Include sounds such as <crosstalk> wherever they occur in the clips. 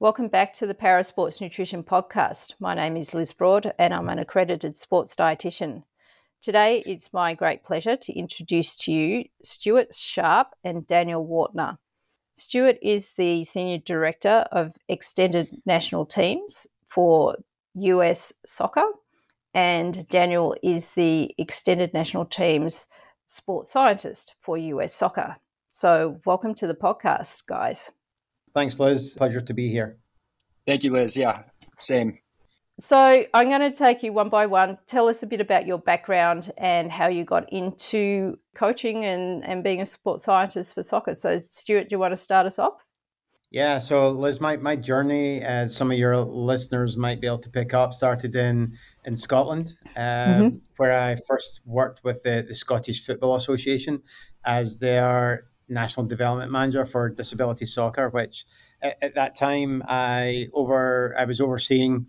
Welcome back to the Parasports Nutrition Podcast. My name is Liz Broad and I'm an accredited sports dietitian. Today, it's my great pleasure to introduce to you Stuart Sharp and Daniel Wartner. Stuart is the Senior Director of Extended National Teams for US Soccer, and Daniel is the Extended National Teams Sports Scientist for US Soccer. So, welcome to the podcast, guys. Thanks, Liz. Pleasure to be here. Thank you, Liz. Yeah, same. So, I'm going to take you one by one. Tell us a bit about your background and how you got into coaching and, and being a sports scientist for soccer. So, Stuart, do you want to start us off? Yeah, so Liz, my, my journey, as some of your listeners might be able to pick up, started in in Scotland, um, mm-hmm. where I first worked with the, the Scottish Football Association as their national development manager for disability soccer, which at, at, that time I over I was overseeing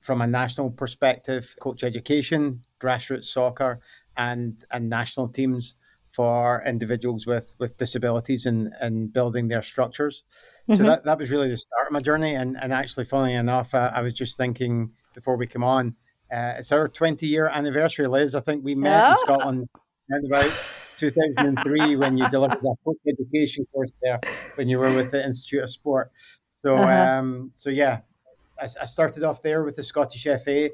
from a national perspective, coach education, grassroots soccer, and and national teams for individuals with with disabilities and and building their structures. Mm-hmm. So that, that was really the start of my journey. And and actually, funnily enough, I, I was just thinking before we come on, uh, it's our 20 year anniversary, Liz. I think we met in Scotland about 2003 when you delivered that post education course there when you were with the Institute of Sport. So, uh-huh. um, so yeah, I, I, started off there with the Scottish FA,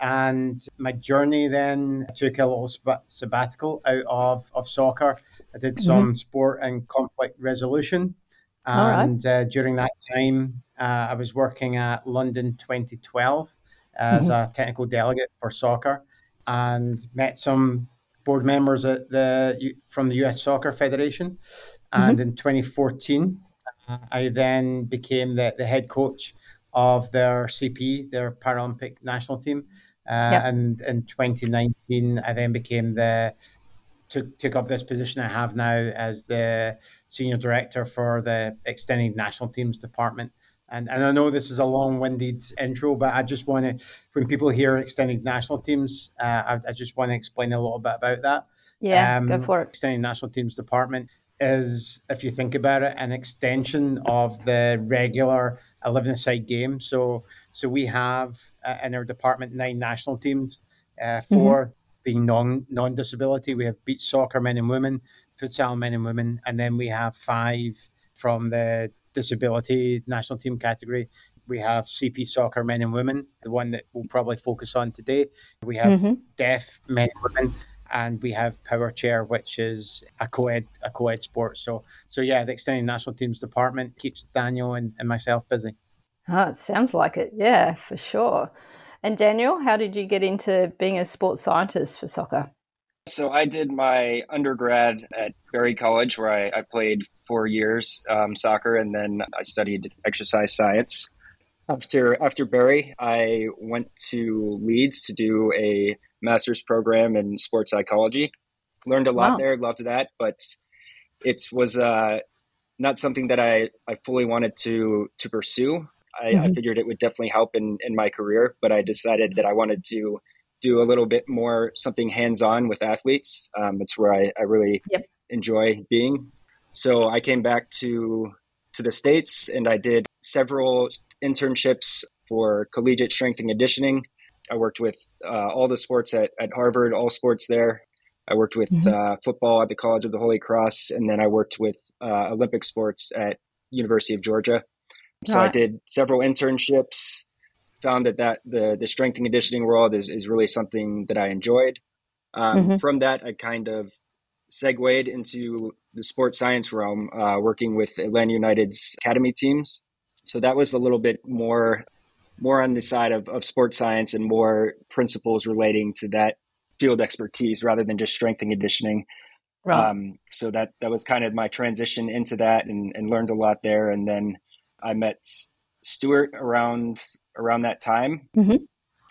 and my journey then took a little sabbatical out of, of soccer. I did mm-hmm. some sport and conflict resolution. And right. uh, during that time, uh, I was working at London 2012 as mm-hmm. a technical delegate for soccer and met some board members at the from the US Soccer Federation. And mm-hmm. in 2014, uh, I then became the, the head coach of their CP, their Paralympic national team. Uh, yep. And in 2019, I then became the took took up this position I have now as the senior director for the extended national teams department. And, and I know this is a long-winded intro, but I just want to, when people hear extended national teams, uh, I, I, just want to explain a little bit about that. Yeah, um, go for it. Extended national teams department is, if you think about it, an extension of the regular 11-a-side game. So, so we have uh, in our department nine national teams, uh, 4 mm-hmm. being non non disability. We have beach soccer men and women, futsal men and women, and then we have five from the disability national team category. We have CP soccer men and women, the one that we'll probably focus on today. We have mm-hmm. deaf men and women, and we have power chair, which is a co-ed a co-ed sport. So so yeah, the extended national teams department keeps Daniel and, and myself busy. Oh, it sounds like it. Yeah, for sure. And Daniel, how did you get into being a sports scientist for soccer? So I did my undergrad at Berry College, where I, I played four years um, soccer, and then I studied exercise science. After after Berry, I went to Leeds to do a master's program in sports psychology. Learned a lot wow. there, loved that, but it was uh, not something that I, I fully wanted to to pursue. I, mm-hmm. I figured it would definitely help in, in my career, but I decided that I wanted to do a little bit more something hands on with athletes. Um, it's where I, I really yep. enjoy being. So I came back to to the states and I did several internships for collegiate strength and conditioning. I worked with uh, all the sports at, at Harvard, all sports there. I worked with mm-hmm. uh, football at the College of the Holy Cross, and then I worked with uh, Olympic sports at University of Georgia. So I did several internships. Found that, that the the strength and conditioning world is, is really something that I enjoyed. Um, mm-hmm. From that, I kind of segued into the sports science realm, uh, working with Atlanta United's academy teams. So that was a little bit more more on the side of, of sports science and more principles relating to that field expertise rather than just strength and conditioning. Right. Um, so that that was kind of my transition into that and, and learned a lot there. And then I met Stuart around around that time. Mm-hmm.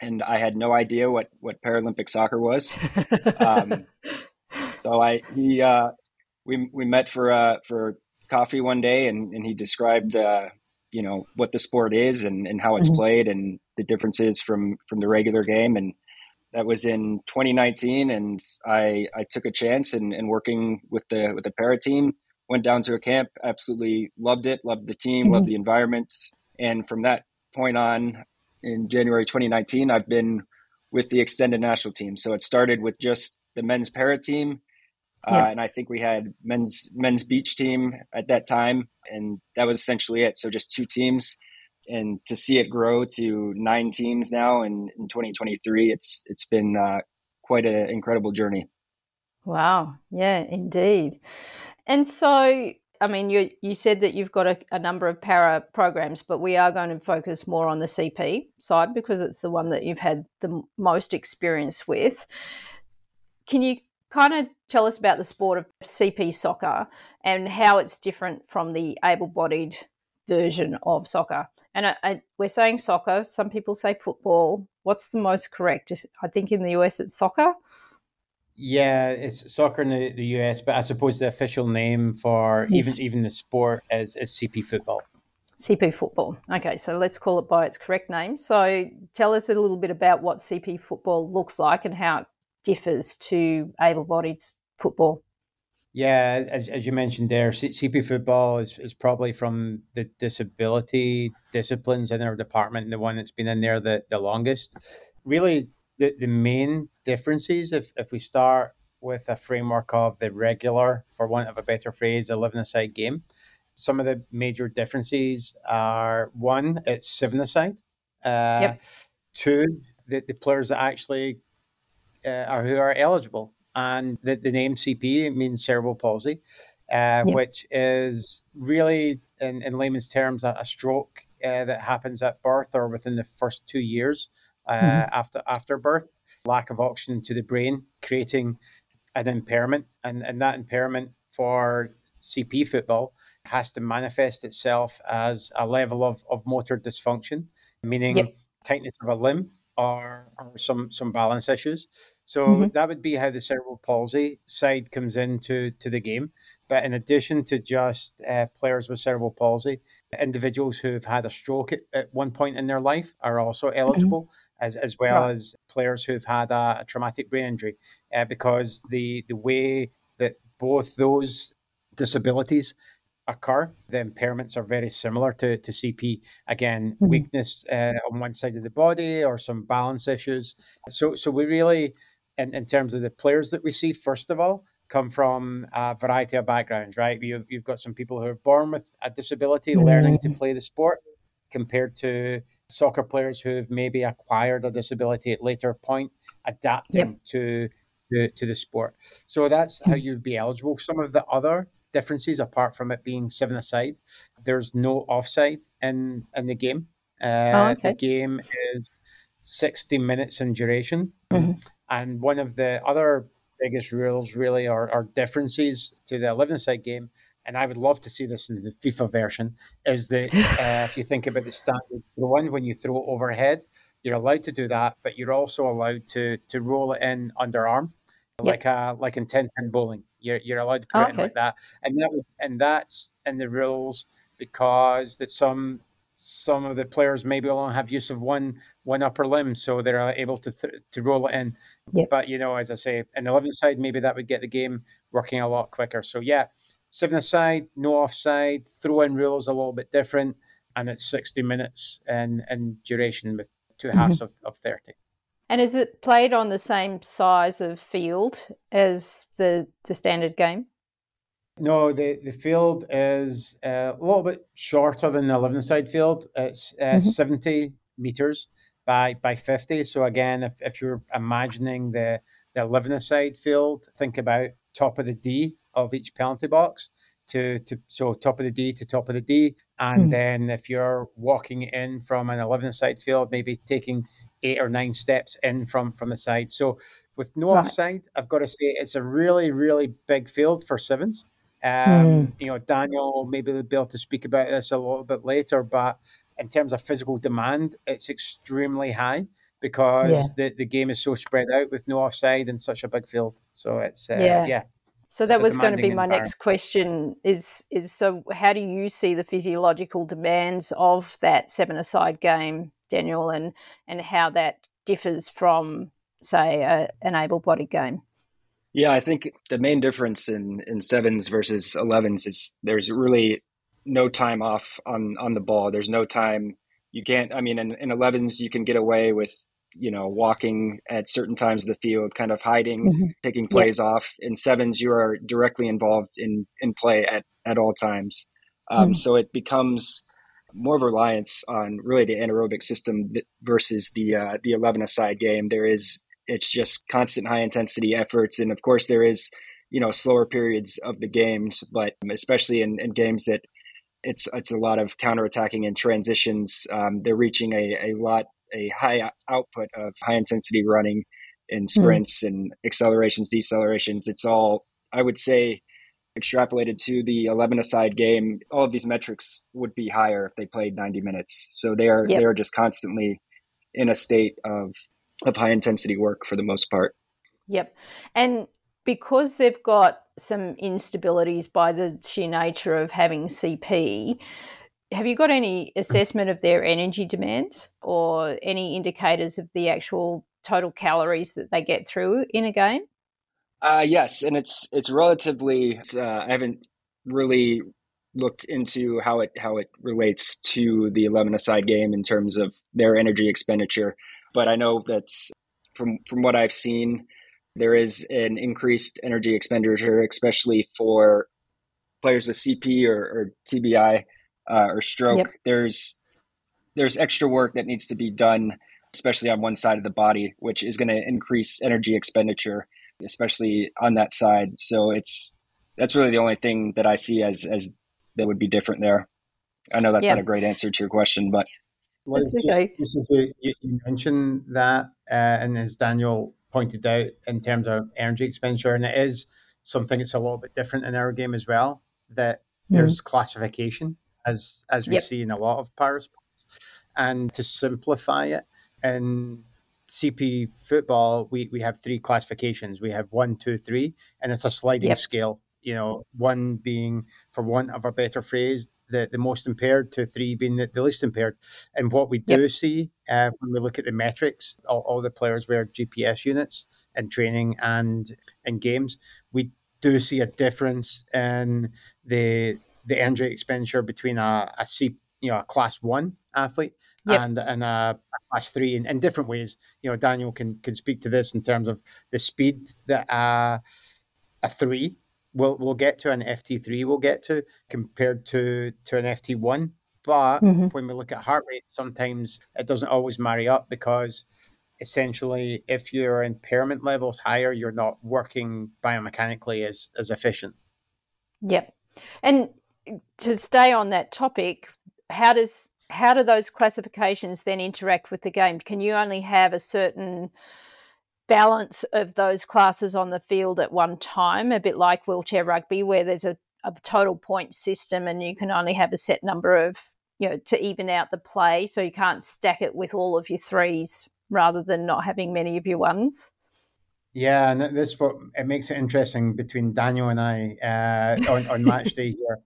And I had no idea what, what Paralympic soccer was. <laughs> um, so I he uh, we we met for uh, for coffee one day, and, and he described uh, you know what the sport is and, and how it's mm-hmm. played and the differences from from the regular game and that was in 2019 and I I took a chance and, and working with the with the para team went down to a camp absolutely loved it loved the team mm-hmm. loved the environment And from that point on, in January 2019, I've been with the extended national team. So it started with just the men's para team. Uh, yeah. Uh, and I think we had men's men's beach team at that time, and that was essentially it. So just two teams, and to see it grow to nine teams now in, in 2023, it's it's been uh, quite an incredible journey. Wow, yeah, indeed. And so I mean, you you said that you've got a, a, number of para programs, but we are going to focus more on the CP side because it's the one that you've had the most experience with. Can you kind of tell us about the sport of CP soccer and how it's different from the able-bodied version of soccer? And I, I, we're saying soccer. Some people say football. What's the most correct? I think in the US it's soccer. Yeah, it's soccer in the, the US, but I suppose the official name for even even the sport is, is CP football. CP football. Okay, so let's call it by its correct name. So tell us a little bit about what CP football looks like and how it differs to able bodied football. Yeah, as, as you mentioned there, CP football is, is probably from the disability disciplines in our department, the one that's been in there the, the longest. Really, the, the main differences, if, if we start with a framework of the regular, for want of a better phrase, 11 aside game, some of the major differences are one, it's seven aside. Uh, yep. Two, the, the players that actually uh, are who are eligible. And the, the name CP means cerebral palsy, uh, yep. which is really, in, in layman's terms, a, a stroke uh, that happens at birth or within the first two years uh, mm-hmm. after after birth, lack of oxygen to the brain, creating an impairment, and and that impairment for CP football has to manifest itself as a level of, of motor dysfunction, meaning yep. tightness of a limb or, or some some balance issues. So mm-hmm. that would be how the cerebral palsy side comes into to the game. But in addition to just uh, players with cerebral palsy, individuals who've had a stroke at, at one point in their life are also mm-hmm. eligible, mm-hmm. as, as well right. as players who've had a, a traumatic brain injury, uh, because the the way that both those disabilities occur, the impairments are very similar to, to CP. Again, mm-hmm. weakness uh, on one side of the body or some balance issues. So, so we really, in, in terms of the players that we see, first of all, come from a variety of backgrounds, right? You've, you've got some people who are born with a disability mm-hmm. learning to play the sport compared to soccer players who've maybe acquired a disability at later point, adapting yep. to, to, to the sport. So that's how mm. you'd be eligible. Some of the other differences apart from it being seven aside. There's no offside in in the game. Uh, oh, okay. The game is 60 minutes in duration. Mm-hmm. And one of the other biggest rules, really, are, are differences to the 11 side game. And I would love to see this in the FIFA version. Is that <laughs> uh, if you think about the standard one, when you throw it overhead, you're allowed to do that, but you're also allowed to to roll it in underarm, yep. like a like in ten pin bowling. You're, you're allowed to put okay. it in like that, and that and that's in the rules because that some some of the players maybe only have use of one one upper limb, so they're able to th- to roll it in. Yep. But you know, as I say, in the eleven side, maybe that would get the game working a lot quicker. So yeah, seven aside, no offside, throw in rules a little bit different, and it's sixty minutes in in duration with 2 mm-hmm. halves of, of thirty. And is it played on the same size of field as the the standard game? No, the, the field is uh, a little bit shorter than the 11 side field. It's uh, mm-hmm. 70 meters by by 50. So again, if, if you're imagining the the 11 side field, think about top of the D of each penalty box to, to so top of the D to top of the D. And mm. then if you're walking in from an 11 side field, maybe taking eight or nine steps in from from the side. So with no right. offside, I've got to say it's a really really big field for sevens. Um, mm. You know, Daniel maybe will be able to speak about this a little bit later, but in terms of physical demand, it's extremely high because yeah. the, the game is so spread out with no offside in such a big field. So it's uh, yeah. yeah. So that was going to be my next question is is so how do you see the physiological demands of that seven aside game Daniel, and and how that differs from say a, an able-bodied game. Yeah, I think the main difference in in sevens versus elevens is there's really no time off on on the ball. There's no time. You can't. I mean, in, in 11s you can get away with you know walking at certain times of the field, kind of hiding, mm-hmm. taking plays yep. off. In sevens, you are directly involved in in play at at all times. Um, mm-hmm. So it becomes more of reliance on really the anaerobic system versus the uh, the 11 aside game. There is it's just constant high intensity efforts, and of course there is you know slower periods of the games, but especially in, in games that it's it's a lot of counterattacking and transitions. Um, they're reaching a, a lot a high output of high intensity running in hmm. sprints mm. and accelerations, decelerations. It's all I would say extrapolated to the 11 aside game, all of these metrics would be higher if they played 90 minutes. So they are yep. they are just constantly in a state of of high intensity work for the most part. Yep. And because they've got some instabilities by the sheer nature of having CP, have you got any assessment of their energy demands or any indicators of the actual total calories that they get through in a game? Uh, yes, and it's it's relatively. Uh, I haven't really looked into how it how it relates to the eleven aside game in terms of their energy expenditure, but I know that from from what I've seen, there is an increased energy expenditure, especially for players with CP or, or TBI uh, or stroke. Yep. There's there's extra work that needs to be done, especially on one side of the body, which is going to increase energy expenditure especially on that side. So it's that's really the only thing that I see as as that would be different there. I know that's yeah. not a great answer to your question, but Liz, okay. just, just you, you, mentioned that, uh, and as Daniel pointed out, in terms of energy expenditure, and it is something that's a little bit different in our game as well. That mm-hmm. there's classification, as as we yep. see in a lot of power sports, and to simplify it, in CP football, we, we have three classifications. We have one, two, three, and it's a sliding yep. scale. You know, one being, for want of a better phrase, the, the most impaired, to three being the, the least impaired. And what we do yep. see uh, when we look at the metrics, all, all the players wear GPS units in training and in games. We do see a difference in the the energy expenditure between a, a C, you know, a class one athlete yep. and and a class three in, in different ways. You know, Daniel can can speak to this in terms of the speed that uh, a three will will get to an FT three will get to compared to to an FT one. But mm-hmm. when we look at heart rate, sometimes it doesn't always marry up because essentially if your impairment levels higher, you're not working biomechanically as as efficient. Yep. And to stay on that topic, how does how do those classifications then interact with the game? Can you only have a certain balance of those classes on the field at one time, a bit like wheelchair rugby, where there's a, a total point system and you can only have a set number of, you know, to even out the play. So you can't stack it with all of your threes rather than not having many of your ones? Yeah, and this what it makes it interesting between Daniel and I uh, on, on match day here,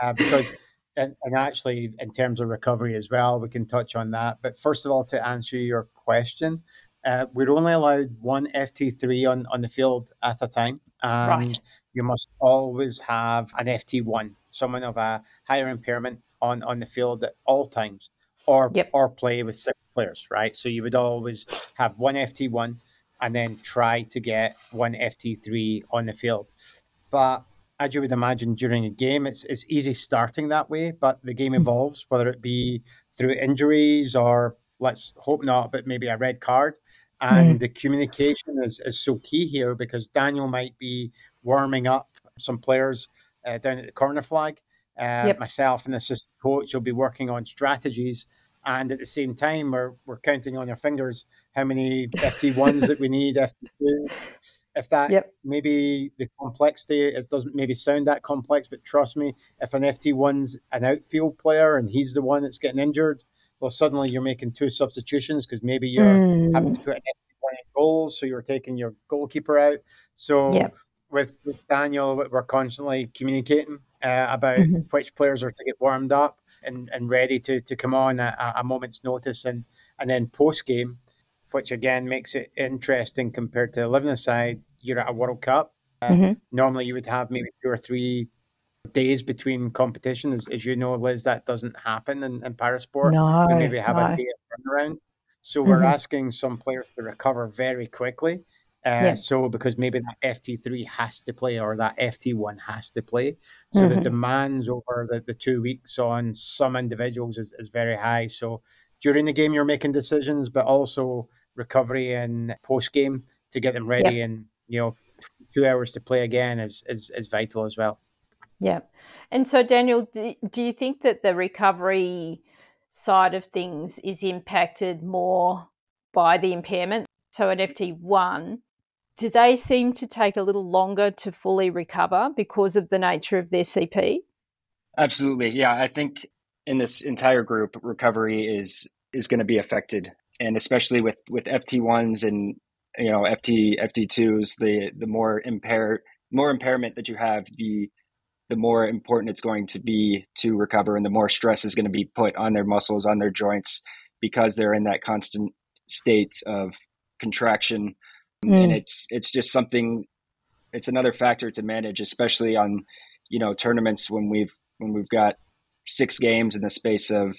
uh, because and, and actually in terms of recovery as well, we can touch on that. But first of all, to answer your question, uh, we're only allowed one FT3 on, on the field at a time. And right. you must always have an FT1, someone of a higher impairment on, on the field at all times, or yep. or play with six players, right? So you would always have one FT1 and then try to get one FT3 on the field. But as you would imagine during a game, it's it's easy starting that way, but the game hmm. evolves, whether it be through injuries or let's hope not, but maybe a red card. And mm. the communication is, is so key here because Daniel might be warming up some players uh, down at the corner flag. Uh, yep. Myself and the assistant coach will be working on strategies and at the same time we're, we're counting on our fingers how many ft1s that we need ft2 if that yep. maybe the complexity it doesn't maybe sound that complex but trust me if an ft1's an outfield player and he's the one that's getting injured well suddenly you're making two substitutions because maybe you're mm. having to put an ft1 in goals so you're taking your goalkeeper out so yep. with, with daniel we're constantly communicating uh, about mm-hmm. which players are to get warmed up and, and ready to, to come on at a moment's notice. And, and then post game, which again makes it interesting compared to living aside, you're at a World Cup. Uh, mm-hmm. Normally, you would have maybe two or three days between competition. As, as you know, Liz, that doesn't happen in, in parasport. No, we maybe have no. a day of turnaround. So we're Mhm. asking some players to recover very quickly. Uh, Yeah. So because maybe that FT3 has to play or that FT1 has to play. So the Mhm. demands over the, the two weeks on some individuals is, is very high. So during the game, you're making decisions, but also recovery and post game to get them ready. And, you know, two hours to play again is, is, is vital as well. Yeah. And so, Daniel, do, do you think that the recovery side of things is impacted more by the impairment? So, at FT1, do they seem to take a little longer to fully recover because of the nature of their CP? Absolutely. Yeah, I think in this entire group, recovery is is going to be affected, and especially with with FT ones and you know FT FT twos, the the more impaired more impairment that you have, the the more important it's going to be to recover, and the more stress is going to be put on their muscles, on their joints, because they're in that constant state of contraction, Mm. and it's it's just something. It's another factor to manage, especially on you know tournaments when we've when we've got six games in the space of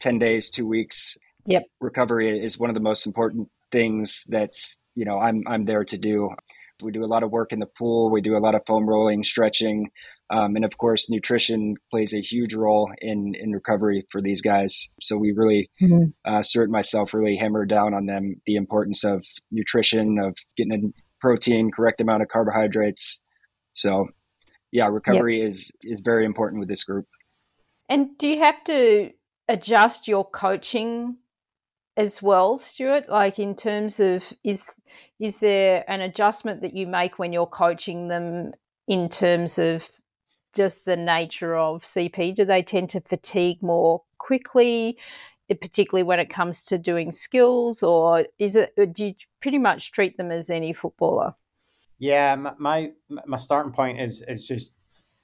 10 days two weeks Yep. recovery is one of the most important things that's you know i'm i'm there to do we do a lot of work in the pool we do a lot of foam rolling stretching um, and of course nutrition plays a huge role in in recovery for these guys so we really Mhm. uh, Stuart and myself really hammer down on them the importance of nutrition of getting in protein correct amount of carbohydrates so yeah recovery is is very important with this group And do you have to adjust your coaching as well, Stuart? Like in terms of is is there an adjustment that you make when you're coaching them in terms of just the nature of CP? Do they tend to fatigue more quickly, eh, particularly when it comes to doing skills, or is it do you pretty much treat them as any footballer? Yeah, my my, my starting point is is just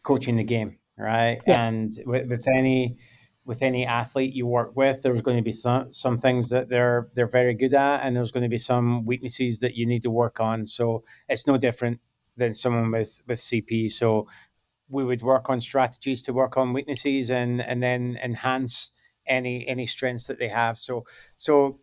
coaching the game, right? Yeah. And with, with any with any athlete you work with, there's going to be some some things that they're they're very good at, and there's going to be some weaknesses that you need to work on. So it's no different than someone with with CP. So we would work on strategies to work on weaknesses and and then enhance any any strengths that they have. So so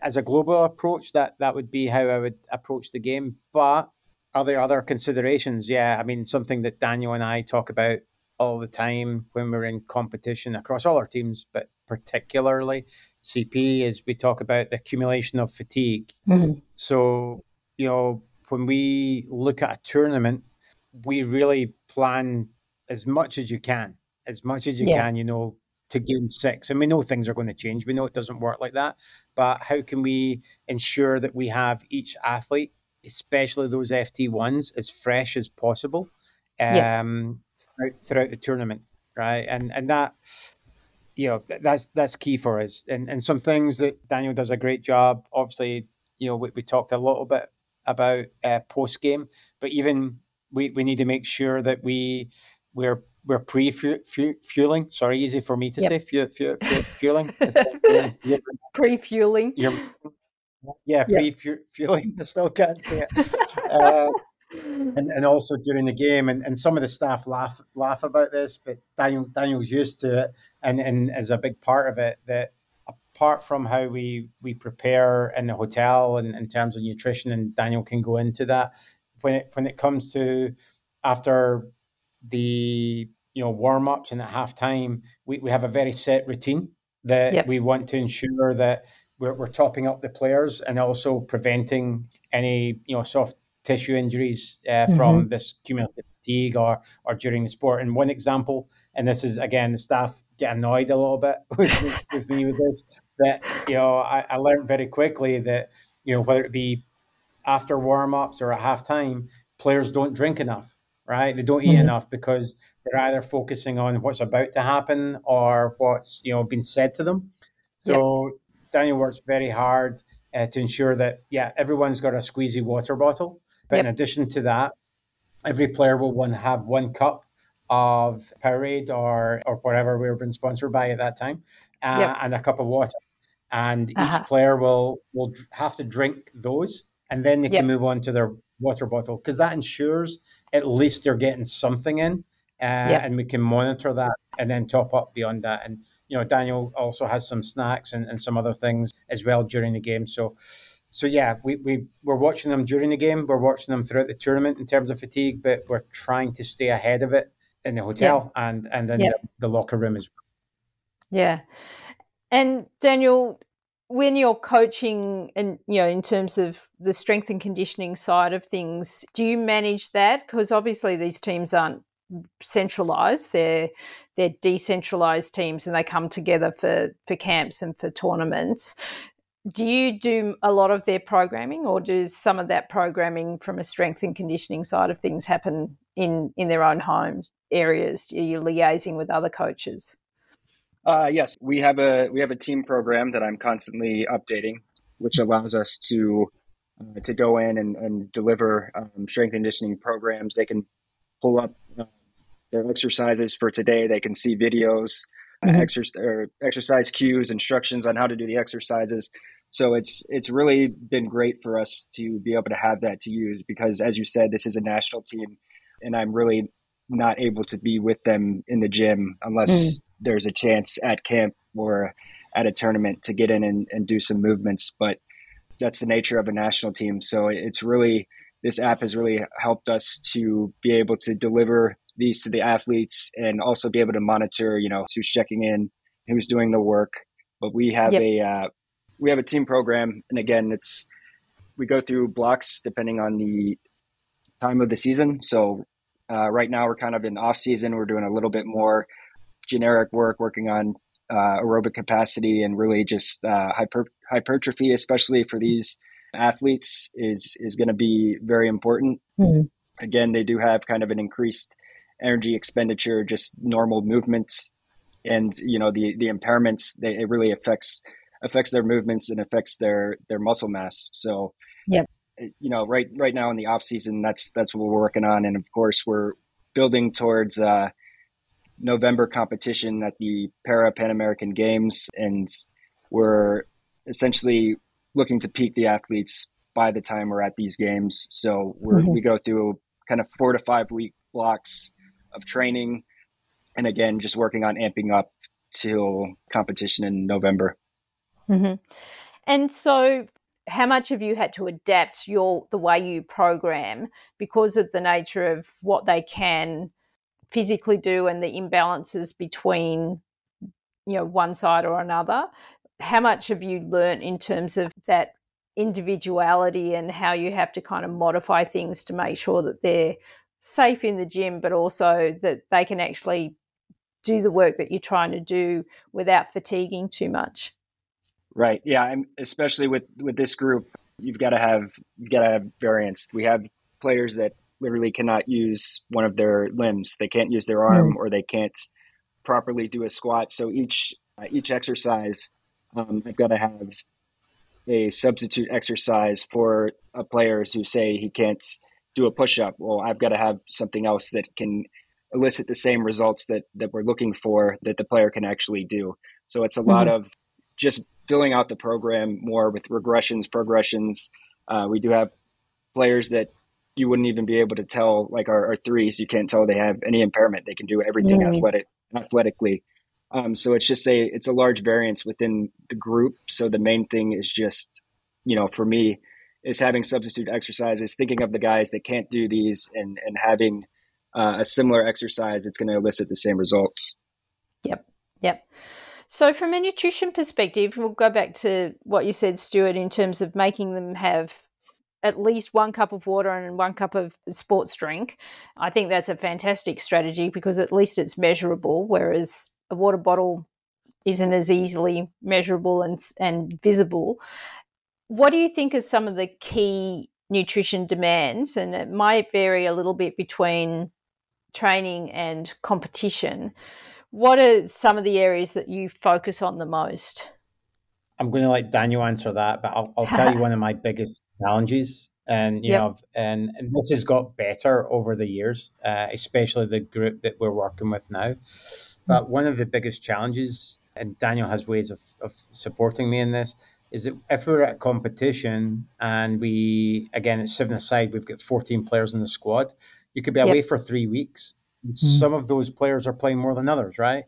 as a global approach, that that would be how I would approach the game. But are there other considerations? Yeah, I mean something that Daniel and I talk about all the time when we're in competition across all our teams, but particularly CP is we talk about the accumulation of fatigue. Mm-hmm. So you know when we look at a tournament, we really plan as much as you can, as much as you Yeah. can. You know to gain six, and we know things are going to change. We know it doesn't work like that, but how can we ensure that we have each athlete, especially those FT ones, as fresh as possible Yeah. um, throughout, throughout the tournament, right? And and that you know that's that's key for us. And and some things that Daniel does a great job. Obviously, you know we, we talked a little bit about uh, post game, but even we, we need to make sure that we we're we're pre fueling. Sorry, easy for me to Yep. say. Fu- fu- fu- fueling. <laughs> It's like, uh, fuel- Pre-fueling. yeah, pre fueling. I still can't say it. Uh, and, and also during the game, and, and some of the staff laugh laugh about this, but Daniel Daniel's used to it, and and is a big part of it. That apart from how we we prepare in the hotel and in terms of nutrition, and Daniel can go into that when it when it comes to after the you know warm ups and at halftime, we, we have a very set routine that Yep. we want to ensure that we're, we're topping up the players and also preventing any you know soft tissue injuries uh, from this cumulative fatigue or or during the sport. And one example, and this is again the staff get annoyed a little bit <laughs> with me with, me with this, that you know I, I learned very quickly that you know whether it be after warm ups or at halftime, players don't drink enough, right? They don't eat Mhm. enough because they're either focusing on what's about to happen or what's you know been said to them. So Daniel works very hard uh, to ensure that yeah everyone's got a squeezy water bottle. But in addition to that, every player will one have one cup of Powerade or or whatever we were being sponsored by at that time, uh, Yep. and a cup of water. And each Uh-huh. player will will have to drink those, and then they Yep. can move on to their water bottle because that ensures at least they're getting something in uh, yep. and we can monitor that and then top up beyond that. And you know, Daniel also has some snacks and, and some other things as well during the game. So, so yeah, we we we're watching them during the game. We're watching them throughout the tournament in terms of fatigue, but we're trying to stay ahead of it in the hotel yep. and and in yep. the, the locker room as well. Yeah, and Daniel, when you're coaching and you know in terms of the strength and conditioning side of things do you manage that? Because obviously these teams aren't centralized. They're they're decentralized teams and they come together for for camps and for tournaments. Do you do a lot of their programming or does some of that programming from a strength and conditioning side of things happen in in their own home areas? Are you liaising with other coaches uh, yes, we have a we have a team program that I'm constantly updating, which allows us to uh, to go in and, and deliver um, strength conditioning programs. They can pull up uh, their exercises for today. They can see videos, uh, mm-hmm. exercise exercise cues, instructions on how to do the exercises. So it's it's really been great for us to be able to have that to use because, as you said, this is a national team, and I'm really not able to be with them in the gym unless mm. There's a chance at camp or at a tournament to get in and, and do some movements. But that's the nature of a national team. So it's really, this app has really helped us to be able to deliver these to the athletes and also be able to monitor, you know, who's checking in, who's doing the work. But we have yep. a, uh, we have a team program. And again, it's, we go through blocks depending on the time of the season. So uh, right now, we're kind of in off season. We're doing a little bit more generic work, working on uh, aerobic capacity and really just uh, hyper, hypertrophy, especially for these athletes, is is going to be very important. Mm-hmm. Again, they do have kind of an increased energy expenditure, just normal movements, and you know the the impairments. They, it really affects affects their movements and affects their their muscle mass. So, yep you know, right right now in the off season, that's that's what we're working on, and of course we're building towards uh, November competition at the Para Pan American Games, and we're essentially looking to peak the athletes by the time we're at these games. So we mm-hmm. we go through kind of four to five week blocks of training, and again, just working on amping up till competition in November. Mm-hmm. And so, how much have you had to adapt your the way you program because of the nature of what they can physically do and the imbalances between you know one side or another how much have you learned in terms of that individuality and how you have to kind of modify things to make sure that they're safe in the gym but also that they can actually do the work that you're trying to do without fatiguing too much Right. Yeah. I'm, especially with with this group, you've got to have you've got to have variance. We have players that literally cannot use one of their limbs. They can't use their arm, mm. or they can't properly do a squat. So each uh, each exercise, um, I've got to have a substitute exercise for a player who say he can't do a push up. Well, I've got to have something else that can elicit the same results that that we're looking for that the player can actually do. So it's a mm-hmm. lot of just filling out the program more with regressions, progressions. Uh, we do have players that you wouldn't even be able to tell, like our, our threes, you can't tell they have any impairment. They can do everything mm. athletic, athletically. Um, so it's just a it's a large variance within the group. So the main thing is just, you know, for me, is having substitute exercises, thinking of the guys that can't do these, and and having uh, a similar exercise that's going to elicit the same results. Yep. Yep. So, from a nutrition perspective, we'll go back to what you said, Stuart, in terms of making them have at least one cup of water and one cup of sports drink. I think that's a fantastic strategy because at least it's measurable, whereas a water bottle isn't as easily measurable and, and visible. What do you think are some of the key nutrition demands? And it might vary a little bit between training and competition. What are some of the areas that you focus on the most? I'm going to let Daniel answer that, but I'll, I'll tell you <laughs> one of my biggest challenges. And you yep. know, and, and, this has got better over the years, uh, especially the group that we're working with now. But one of the biggest challenges, and Daniel has ways of, of supporting me in this, is that if we're at competition and we again it's seven aside, we've got 14 players in the squad, you could be away yep. for three weeks Mm-hmm. Some of those players are playing more than others, right?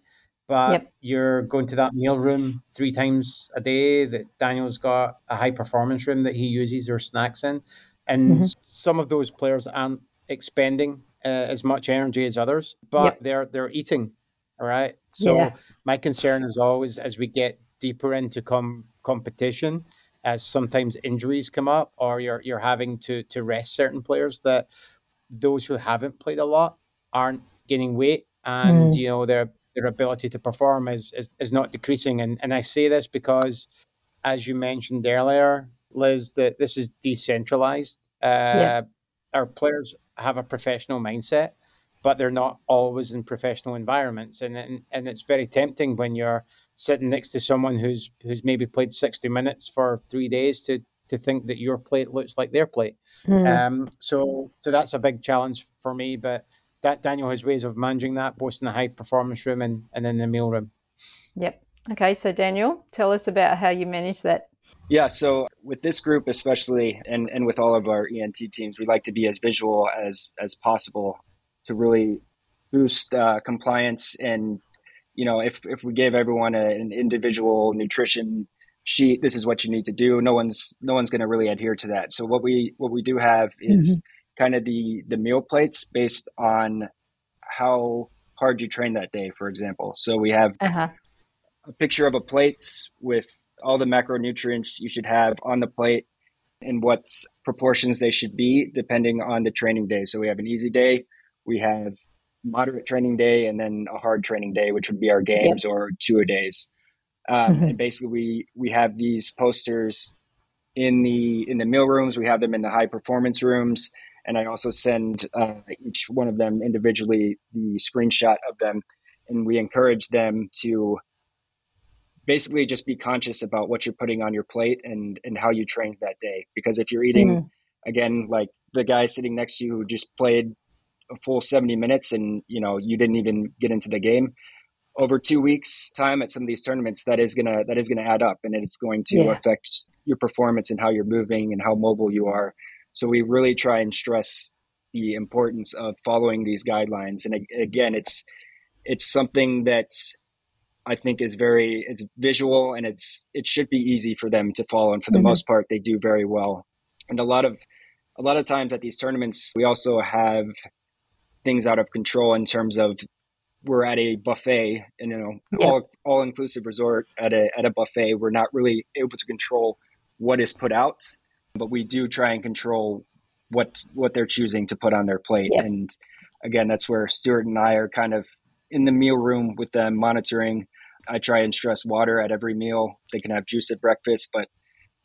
But yep. you're going to that meal room three times a day. That Daniel's got a high performance room that he uses their snacks in, and mm-hmm. some of those players aren't expending uh, as much energy as others, but yep. they're they're eating. All right. So yeah. my concern is always as we get deeper into com- competition, as sometimes injuries come up, or you're you're having to to rest certain players that those who haven't played a lot aren't gaining weight, and mm. you know their their ability to perform is, is is not decreasing. And and I say this because, as you mentioned earlier, Liz, that this is decentralized. Uh, yeah. Our players have a professional mindset, but they're not always in professional environments, and and, and it's very tempting when you're sitting next to someone who's who's maybe played sixty minutes for three days to to think that your plate looks like their plate. Mm. Um, so so that's a big challenge for me, but that Daniel has ways of managing that, both in the high performance room and, and in the meal room. Yep. Okay, so Daniel, tell us about how you manage that. Yeah, so with this group especially, and, and with all of our ENT teams, we like to be as visual as as possible to really boost uh, compliance. And you know, if if we gave everyone a, an individual nutrition sheet, this is what you need to do. No one's no one's going to really adhere to that. So what we what we do have is mm-hmm. Kind of the the meal plates based on how hard you train that day. For example, so we have uh-huh. a picture of a plate with all the macronutrients you should have on the plate and what proportions they should be depending on the training day. So we have an easy day, we have moderate training day, and then a hard training day, which would be our games yep. or two a days. Um, mm-hmm. And basically, we we have these posters in the in the meal rooms. We have them in the high performance rooms, and I also send uh, each one of them individually the screenshot of them, and we encourage them to basically just be conscious about what you're putting on your plate and and how you trained that day because if you're eating mm. again like the guy sitting next to you who just played a full 70 minutes and you know you didn't even get into the game over two weeks time at some of these tournaments that is gonna that is gonna add up and it's going to yeah. affect your performance and how you're moving and how mobile you are so we really try and stress the importance of following these guidelines and again it's it's something that's I think is very it's visual and it's it should be easy for them to follow and for the mm-hmm. most part they do very well. And a lot of a lot of times at these tournaments we also have things out of control in terms of we're at a buffet and you know yeah. all all inclusive resort at a at a buffet we're not really able to control what is put out but we do try and control what what they're choosing to put on their plate yeah. and again that's where Stuart and I are kind of in the meal room with them monitoring I try and stress water at every meal. They can have juice at breakfast, but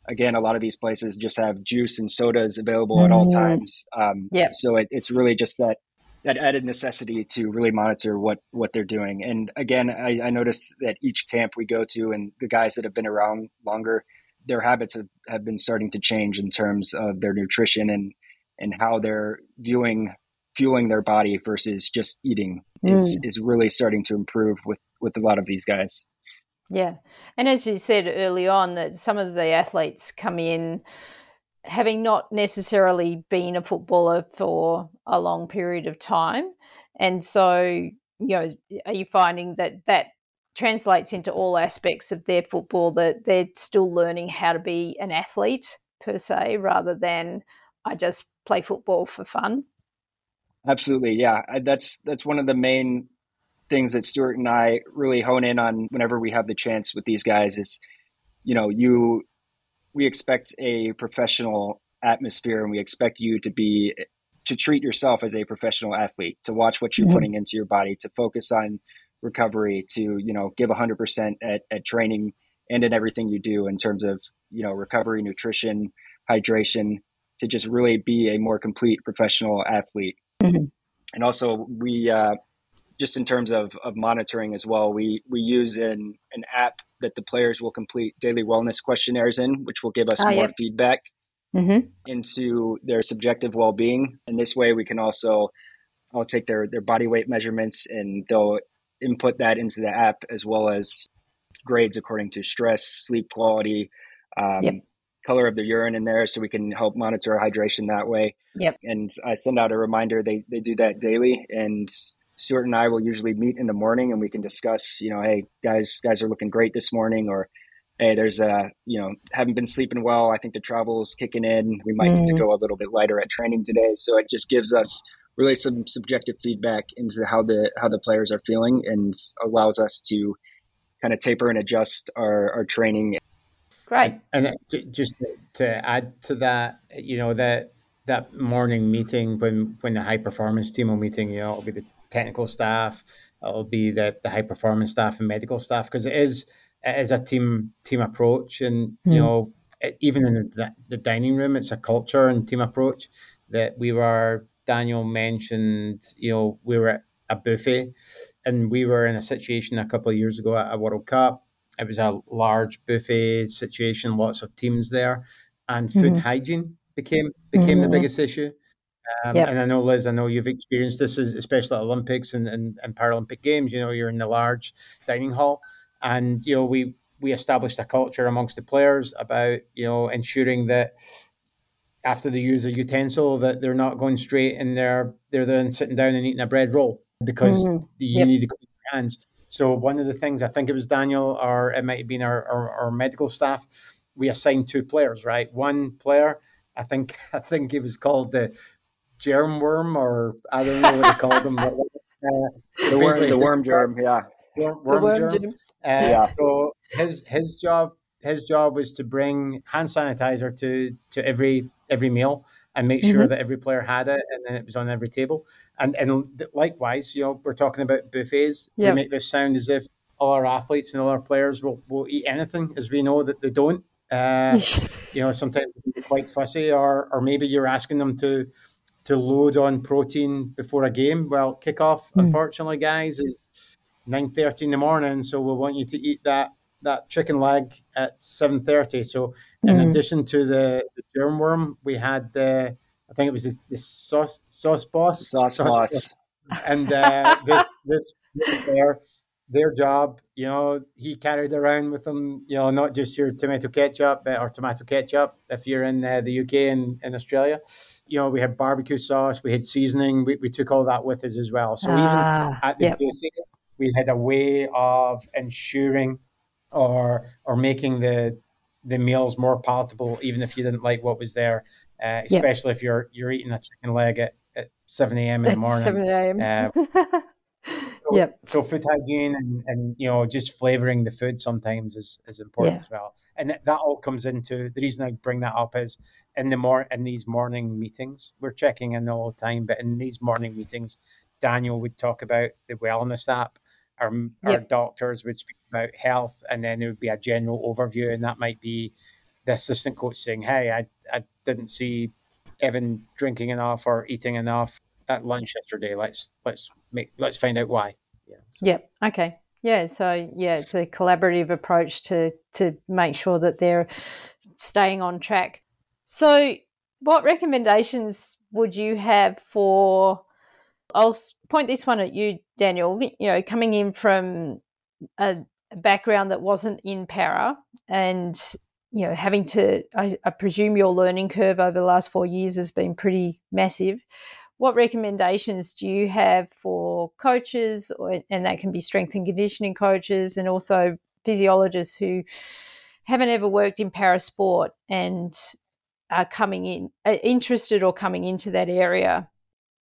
again, a lot of these places just have juice and sodas available mm-hmm. at all mm-hmm. times. Um, yeah. So it, it's really just that that added necessity to really monitor what what they're doing. And again, I, I noticed that each camp we go to, and the guys that have been around longer, their habits have, have been starting to change in terms of their nutrition and and how they're viewing fueling their body versus just eating mm. is is really starting to improve with with a lot of these guys. Yeah. And as you said early on, that some of the athletes come in having not necessarily been a footballer for a long period of time. And so, you know, are you finding that that translates into all aspects of their football that they're still learning how to be an athlete per se rather than I just play football for fun? Absolutely. Yeah. That's that's one of the main things that Stuart and I really hone in on whenever we have the chance with these guys is, you know, you we expect a professional atmosphere and we expect you to be to treat yourself as a professional athlete, to watch what you're mm-hmm. putting into your body, to focus on recovery, to, you know, give 100% at, at training and in everything you do in terms of, you know, recovery, nutrition, hydration, to just really be a more complete professional athlete. Mm-hmm. And also, we uh, just in terms of, of monitoring as well, we, we use an, an app that the players will complete daily wellness questionnaires in, which will give us oh, more yeah. feedback mm-hmm. into their subjective well being. And this way, we can also I'll take their, their body weight measurements and they'll input that into the app as well as grades according to stress, sleep quality, um, yep. color of the urine in there, so we can help monitor hydration that way. Yep. And I send out a reminder. They they do that daily, and Stuart and I will usually meet in the morning and we can discuss, you know, hey guys, guys are looking great this morning, or hey, there's a, you know, haven't been sleeping well. I think the travel's kicking in. We might mm. need to mm. go a little bit lighter at training today. So it just gives us really some subjective feedback into how the how the players are feeling and allows us to kind of taper and adjust our, our training. Great. And, and just to add to that, you know that that morning meeting when when the high performance team will meeting, you know, it'll be the technical staff, it'll be the the high performance staff and medical staff because it is it is a team team approach, and mm. you hmm. know even in the, the dining room, it's a culture and team approach that we were. Daniel mentioned, you know, we were at a buffet, and we were in a situation a couple of years ago at a World Cup. It was a large buffet situation, lots of teams there, and food mm-hmm. hygiene became became mm-hmm. the biggest issue. Um, yep. And I know, Liz, I know you've experienced this, especially at Olympics and, and, and Paralympic Games. You know, you're in the large dining hall, and you know we we established a culture amongst the players about you know ensuring that after they use a utensil that they're not going straight and they're they're then sitting down and eating a bread roll because mm-hmm. you yep. need to clean your hands. So one of the things I think it was Daniel or it might have been our, our, our medical staff, we assigned two players, right? One player, I think <laughs> I think it was called the germ worm or I don't know what they called them. But, uh, <laughs> the, worm, the worm germ, yeah. Worm, worm, worm germ. germ. Uh, yeah. So his his job his job was to bring hand sanitizer to to every every meal and make sure mm-hmm. that every player had it and then it was on every table. And and likewise, you know, we're talking about buffets. Yep. We make this sound as if all our athletes and all our players will, will eat anything, as we know that they don't. Uh, <laughs> you know, sometimes quite fussy, or or maybe you're asking them to to load on protein before a game. Well, kickoff, mm. unfortunately, guys, is nine thirty in the morning, so we want you to eat that that chicken leg at seven thirty. So, in mm. addition to the, the germ worm, we had the I think it was the, the sauce sauce boss, sauce boss, and uh, <laughs> this this there their job, you know, he carried around with him, you know, not just your tomato ketchup or tomato ketchup if you're in uh, the UK and in Australia. You know, we had barbecue sauce, we had seasoning, we, we took all that with us as well. So even ah, at the yep. buffet, we had a way of ensuring or or making the the meals more palatable, even if you didn't like what was there. Uh, especially if you're you're eating a chicken leg at, at seven a.m. in the morning. Seven a.m. Uh, <laughs> so, yep. So food hygiene and, and you know just flavoring the food sometimes is, is important yeah. as well. And that, that all comes into the reason I bring that up is in the more in these morning meetings we're checking in all the time, but in these morning meetings, Daniel would talk about the wellness app our, yep. our doctors would speak about health, and then there would be a general overview, and that might be the assistant coach saying, "Hey, I I didn't see Evan drinking enough or eating enough at lunch yesterday. Let's let's make let's find out why." Yeah. So. Yep. Okay. Yeah. So yeah, it's a collaborative approach to to make sure that they're staying on track. So, what recommendations would you have for I'll point this one at you, Daniel. You know, coming in from a background that wasn't in para and you know having to I, I, presume your learning curve over the last four years has been pretty massive what recommendations do you have for coaches or, and that can be strength and conditioning coaches and also physiologists who haven't ever worked in para sport and are coming in interested or coming into that area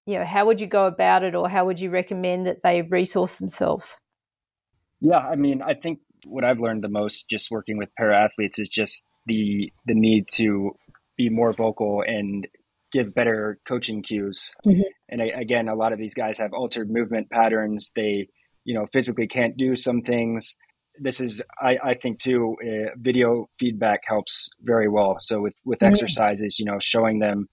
you know, how would you go about it or how would you recommend that they resource themselves? Yeah, I mean, I think what I've learned the most just working with para athletes is just the the need to be more vocal and give better coaching cues. Mm-hmm. And I, again, a lot of these guys have altered movement patterns. They, you know, physically can't do some things. This is, I, I think, too. Uh, video feedback helps very well. So with with mm-hmm. exercises, you know, showing them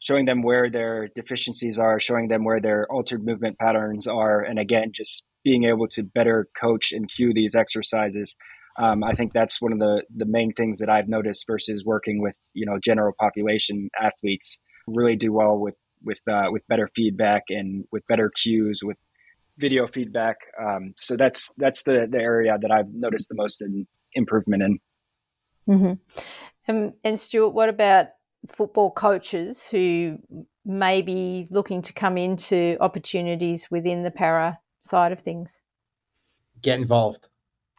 showing them where their deficiencies are, showing them where their altered movement patterns are, and again, just being able to better coach and cue these exercises. Um, I think that's one of the the main things that I've noticed versus working with you know general population athletes really do well with with uh, with better feedback and with better cues with video feedback. Um, so that's that's the the area that I've noticed the most in, improvement in. Mm-hmm. Um, and Stuart, what about football coaches who may be looking to come into opportunities within the para side of things? Get involved.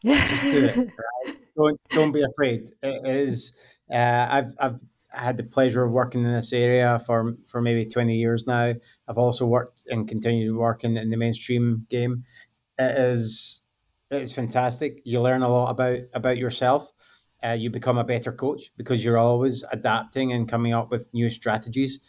Just do it. <laughs> Right? Don't don't be afraid. It is. Uh, I've I've had the pleasure of working in this area for for maybe twenty years now. I've also worked and continued working in the mainstream game. It is it's fantastic. You learn a lot about about yourself. Uh, you become a better coach because you're always adapting and coming up with new strategies.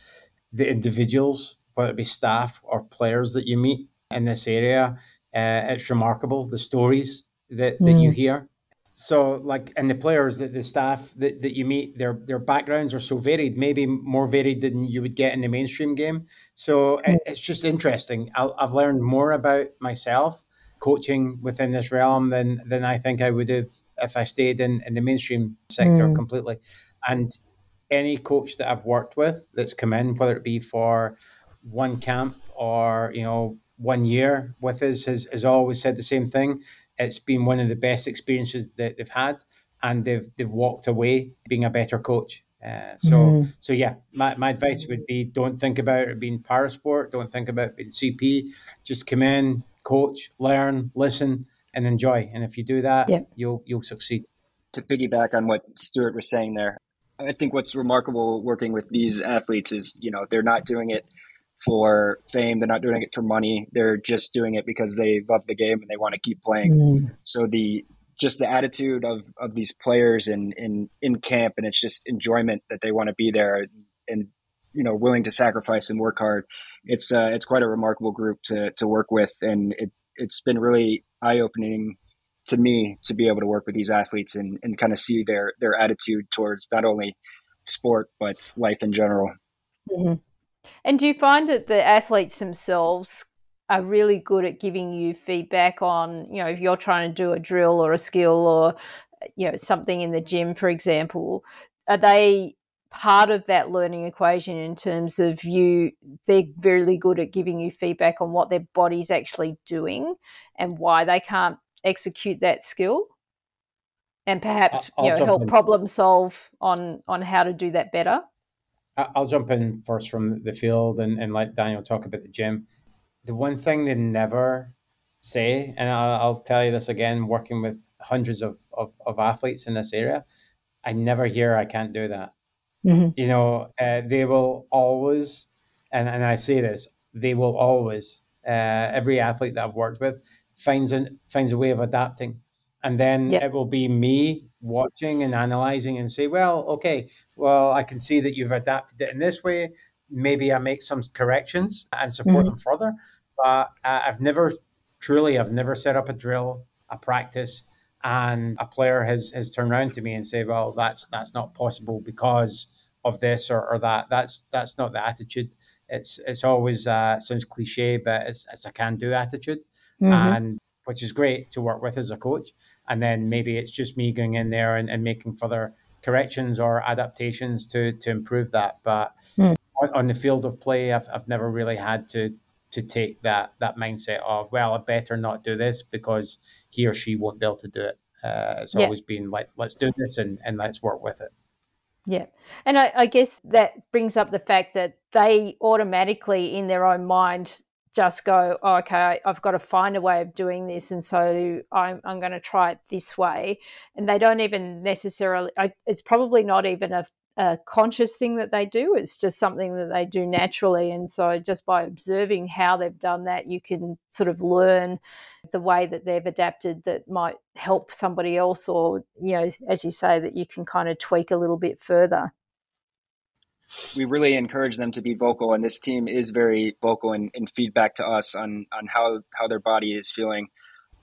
The individuals, whether it be staff or players that you meet in this area, uh, it's remarkable the stories that, that mm. you hear. So, like, and the players that the staff that, that you meet, their their backgrounds are so varied, maybe more varied than you would get in the mainstream game. So mm. it, it's just interesting. i I've learned more about myself coaching within this realm than than I think I would have if I stayed in, in the mainstream sector mm. completely. And any coach that I've worked with that's come in, whether it be for one camp or, you know, one year with us has, has always said the same thing. It's been one of the best experiences that they've had and they've they've walked away being a better coach. Uh, so mm. so yeah, my, my advice would be don't think about it being parasport, don't think about being CP. Just come in, coach, learn, listen, and enjoy. And if you do that, yep. you'll you'll succeed. To piggyback on what Stuart was saying there, I think what's remarkable working with these athletes is, you know, they're not doing it for fame, they're not doing it for money. They're just doing it because they love the game and they want to keep playing. Mm. So the just the attitude of, of these players in, in in camp and it's just enjoyment that they want to be there and you know willing to sacrifice and work hard. It's uh, it's quite a remarkable group to to work with and it it's been really eye opening to me to be able to work with these athletes and, and kind of see their their attitude towards not only sport but life in general. Mm-hmm. And do you find that the athletes themselves are really good at giving you feedback on, you know, if you're trying to do a drill or a skill or, you know, something in the gym, for example, are they part of that learning equation in terms of you they're very good at giving you feedback on what their body's actually doing and why they can't execute that skill. And perhaps I'll, you know help in. problem solve on on how to do that better. I'll jump in first from the field and, and let daniel talk about the gym. The one thing they never say and i'll, I'll tell you this again working with hundreds of, of, of athletes in this area i never hear i can't do that Mm-hmm. You know, uh, they will always, and, and I say this, they will always, uh, every athlete that I've worked with finds, an, finds a way of adapting. And then yep. it will be me watching and analyzing and say, well, okay, well, I can see that you've adapted it in this way. Maybe I make some corrections and support mm-hmm. them further. But uh, I've never, truly, I've never set up a drill, a practice, and a player has has turned around to me and say, "Well, that's that's not possible because of this or, or that." That's that's not the attitude. It's it's always uh, sounds cliche, but it's, it's a can do attitude, mm-hmm. and which is great to work with as a coach. And then maybe it's just me going in there and, and making further corrections or adaptations to to improve that. But mm. on, on, the field of play, I've I've never really had to to take that that mindset of well, I better not do this because he or she won't be able to do it. Uh, it's yeah. always been let's let's do this and and let's work with it. Yeah, and I, I guess that brings up the fact that they automatically, in their own mind, just go, oh, okay, I've got to find a way of doing this, and so I'm I'm going to try it this way, and they don't even necessarily. I, it's probably not even a a conscious thing that they do. It's just something that they do naturally. And so, just by observing how they've done that, you can sort of learn the way that they've adapted that might help somebody else, or, you know, as you say, that you can kind of tweak a little bit further. We really encourage them to be vocal, and this team is very vocal in, in feedback to us on, on how, how their body is feeling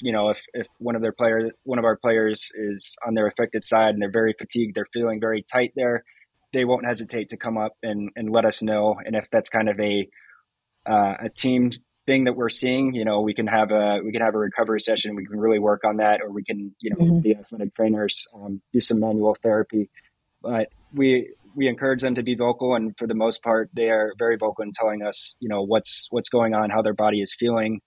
you know, if, if one of their players, one of our players is on their affected side and they're very fatigued, they're feeling very tight there, they won't hesitate to come up and, and let us know. And if that's kind of a uh, a team thing that we're seeing, you know, we can have a we can have a recovery session. We can really work on that, or we can, you know, mm-hmm. the athletic trainers um, do some manual therapy. But we we encourage them to be vocal, and for the most part, they are very vocal in telling us, you know, what's what's going on, how their body is feeling.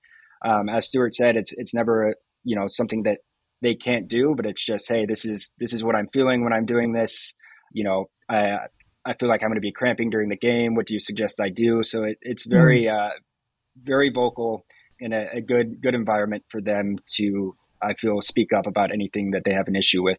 Um, as Stuart said, it's it's never you know something that they can't do, but it's just hey, this is this is what I'm feeling when I'm doing this. You know, I, I feel like I'm going to be cramping during the game. What do you suggest I do? So it, it's very, mm. uh, very vocal in a, a, good, good environment for them to, I feel, speak up about anything that they have an issue with.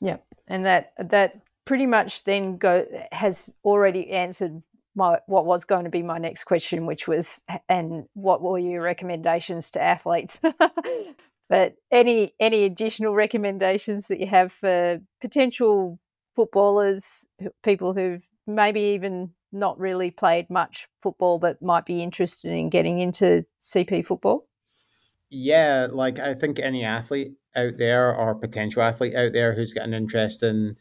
Yeah, and that that pretty much then go has already answered my what was going to be my next question, which was, and what were your recommendations to athletes? <laughs> but any any additional recommendations that you have for potential footballers, people who've maybe even not really played much football but might be interested in getting into CP football? Yeah, like I think any athlete out there or potential athlete out there who's got an interest in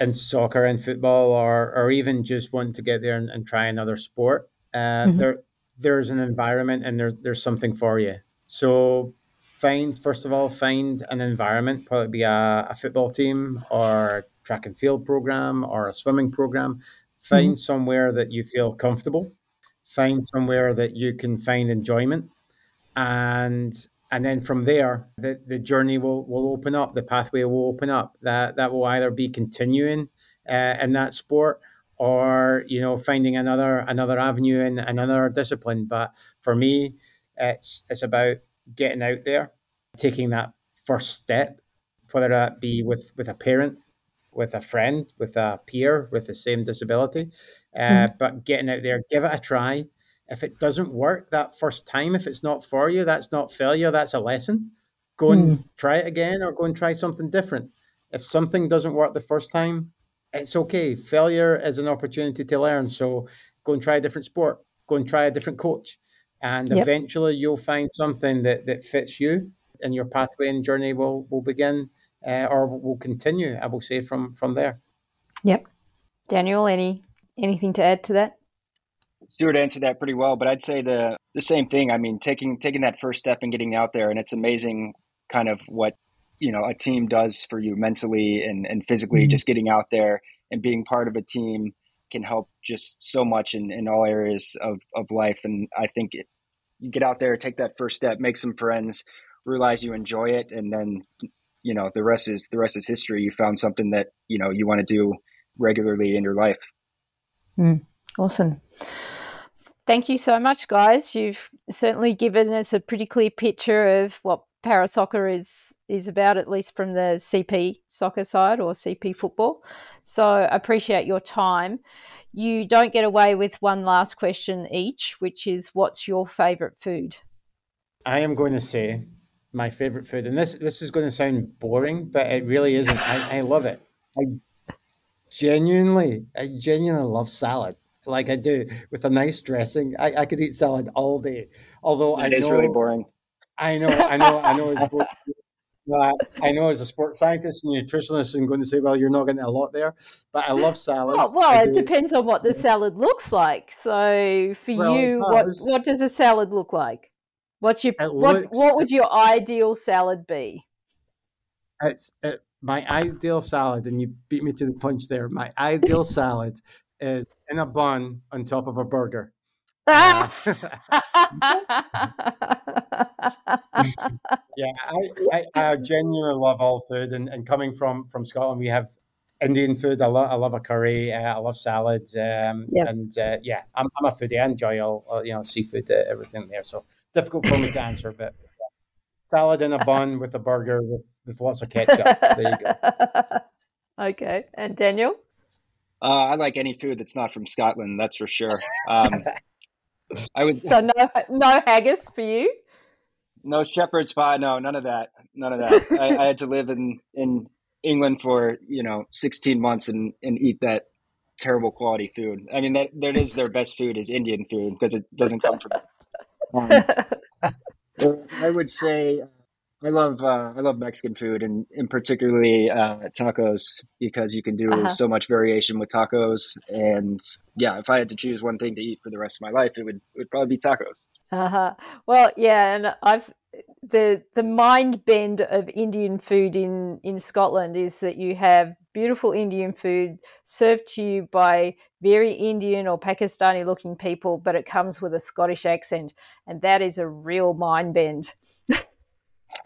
in soccer and football or or even just want to get there and, and try another sport, uh, mm-hmm. there there's an environment and there's there's something for you. So find first of all find an environment, probably be a, a football team or track and field program or a swimming program. Find mm-hmm. somewhere that you feel comfortable. Find somewhere that you can find enjoyment, and and then from there, the, the journey will, will open up. The pathway will open up. That that will either be continuing uh, in that sport or you know finding another another avenue in another discipline. But for me, it's it's about getting out there, taking that first step, whether that be with with a parent with a friend, with a peer with the same disability. Uh, mm. But getting out there, give it a try. If it doesn't work that first time, if it's not for you, that's not failure, that's a lesson. Go and mm. try it again or go and try something different. If something doesn't work the first time, it's okay. Failure is an opportunity to learn. So go and try a different sport, go and try a different coach. And yep. eventually you'll find something that, that fits you and your pathway and journey will, will begin uh, or will continue. I will say from from there. Yep, Daniel, any anything to add to that? Stuart answered that pretty well, but I'd say the the same thing. I mean, taking taking that first step and getting out there, and it's amazing, kind of what you know a team does for you mentally and and physically. Mm-hmm. Just getting out there and being part of a team can help just so much in, in all areas of, of life. And I think it, you get out there, take that first step, make some friends, realize you enjoy it, and then you know the rest is the rest is history. You found something that you know you want to do regularly in your life. Mm, awesome. Thank you so much guys. You've certainly given us a pretty clear picture of what para soccer is is about at least from the cp soccer side or cp football. So appreciate your time. You don't get away with one last question each which is what's your favorite food? I am going to say my favorite food, and this this is going to sound boring, but it really isn't. I, I love it. I genuinely, I genuinely love salad. Like I do with a nice dressing. I, I could eat salad all day. Although it I is know, really boring. I know, I know, I know. As a, <laughs> uh, I know as a sports scientist and nutritionist, I'm going to say, well, you're not getting a lot there, but I love salad. Oh, well, it depends on what the salad looks like. So for well, you, what what does a salad look like? What's your what? Looks, what would your ideal salad be? It's it, my ideal salad, and you beat me to the punch there. My ideal <laughs> salad is in a bun on top of a burger. <laughs> Uh, <laughs> yeah, I, I, I, genuinely love all food, and, and coming from from Scotland, we have Indian food. I love I love a curry. Uh, I love salads. Um, yep. and uh, yeah, I'm, I'm a foodie. I enjoy all, all you know seafood, uh, everything there. So difficult for me to answer, but salad in a bun with a burger with, with lots of ketchup. There you go. <laughs> Okay. And Daniel? Uh, I like any food that's not from Scotland, that's for sure. Um, <laughs> I would. So no, no haggis for you. No shepherd's pie. No, none of that. None of that. <laughs> I, I, had to live in in England for you know 16 months and and eat that terrible quality food. I mean that that is their best food is Indian food because it doesn't come from <laughs> um, I would say I love uh, I love Mexican food and, and particularly uh, tacos because you can do uh-huh. so much variation with tacos. And yeah, if I had to choose one thing to eat for the rest of my life, it would it would probably be tacos. Uh huh. Well, yeah, and I've the the mind bend of Indian food in in Scotland is that you have beautiful Indian food served to you by very Indian or Pakistani looking people, but it comes with a Scottish accent, and that is a real mind bend.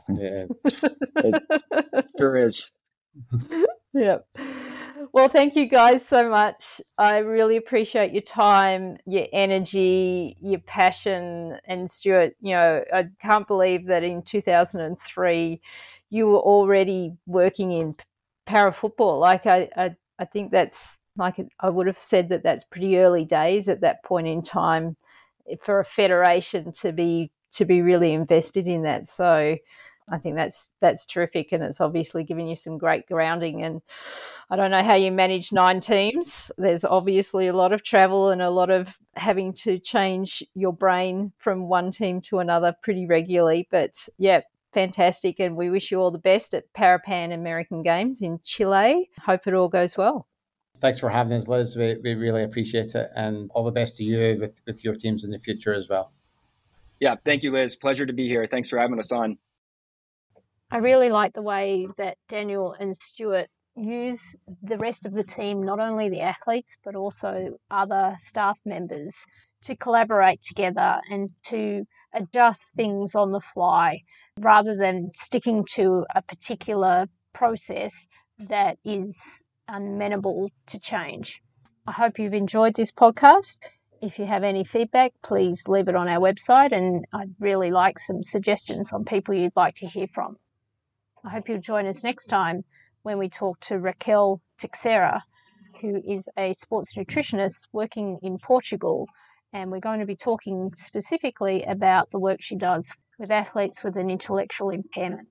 yeah, <laughs> it sure is. <laughs> yep. Well, thank you guys so much. I really appreciate your time, your energy, your passion. And Stuart, you know, I can't believe that in 2003 you were already working in para football. Like, I, I, I think that's like, I would have said that that's pretty early days at that point in time eh, for a federation to be to be really invested in that. So I think that's that's terrific, and it's obviously given you some great grounding. And I don't know how you manage nine teams. There's obviously a lot of travel and a lot of having to change your brain from one team to another pretty regularly. But yeah, fantastic, and we wish you all the best at Parapan American Games in Chile. Hope it all goes well. Thanks for having us, Liz. We, we really appreciate it, and all the best to you with, with your teams in the future as well. Yeah, thank you, Liz. Pleasure to be here. Thanks for having us on. I really like the way that Daniel and Stuart use the rest of the team, not only the athletes, but also other staff members, to collaborate together and to adjust things on the fly rather than sticking to a particular process that is unamenable to change. I hope you've enjoyed this podcast. If you have any feedback, please leave it on our website, and I'd really like some suggestions on people you'd like to hear from. I hope you'll join us next time when we talk to Raquel Teixeira, who is a sports nutritionist working in Portugal. And we're going to be talking specifically about the work she does with athletes with an intellectual impairment.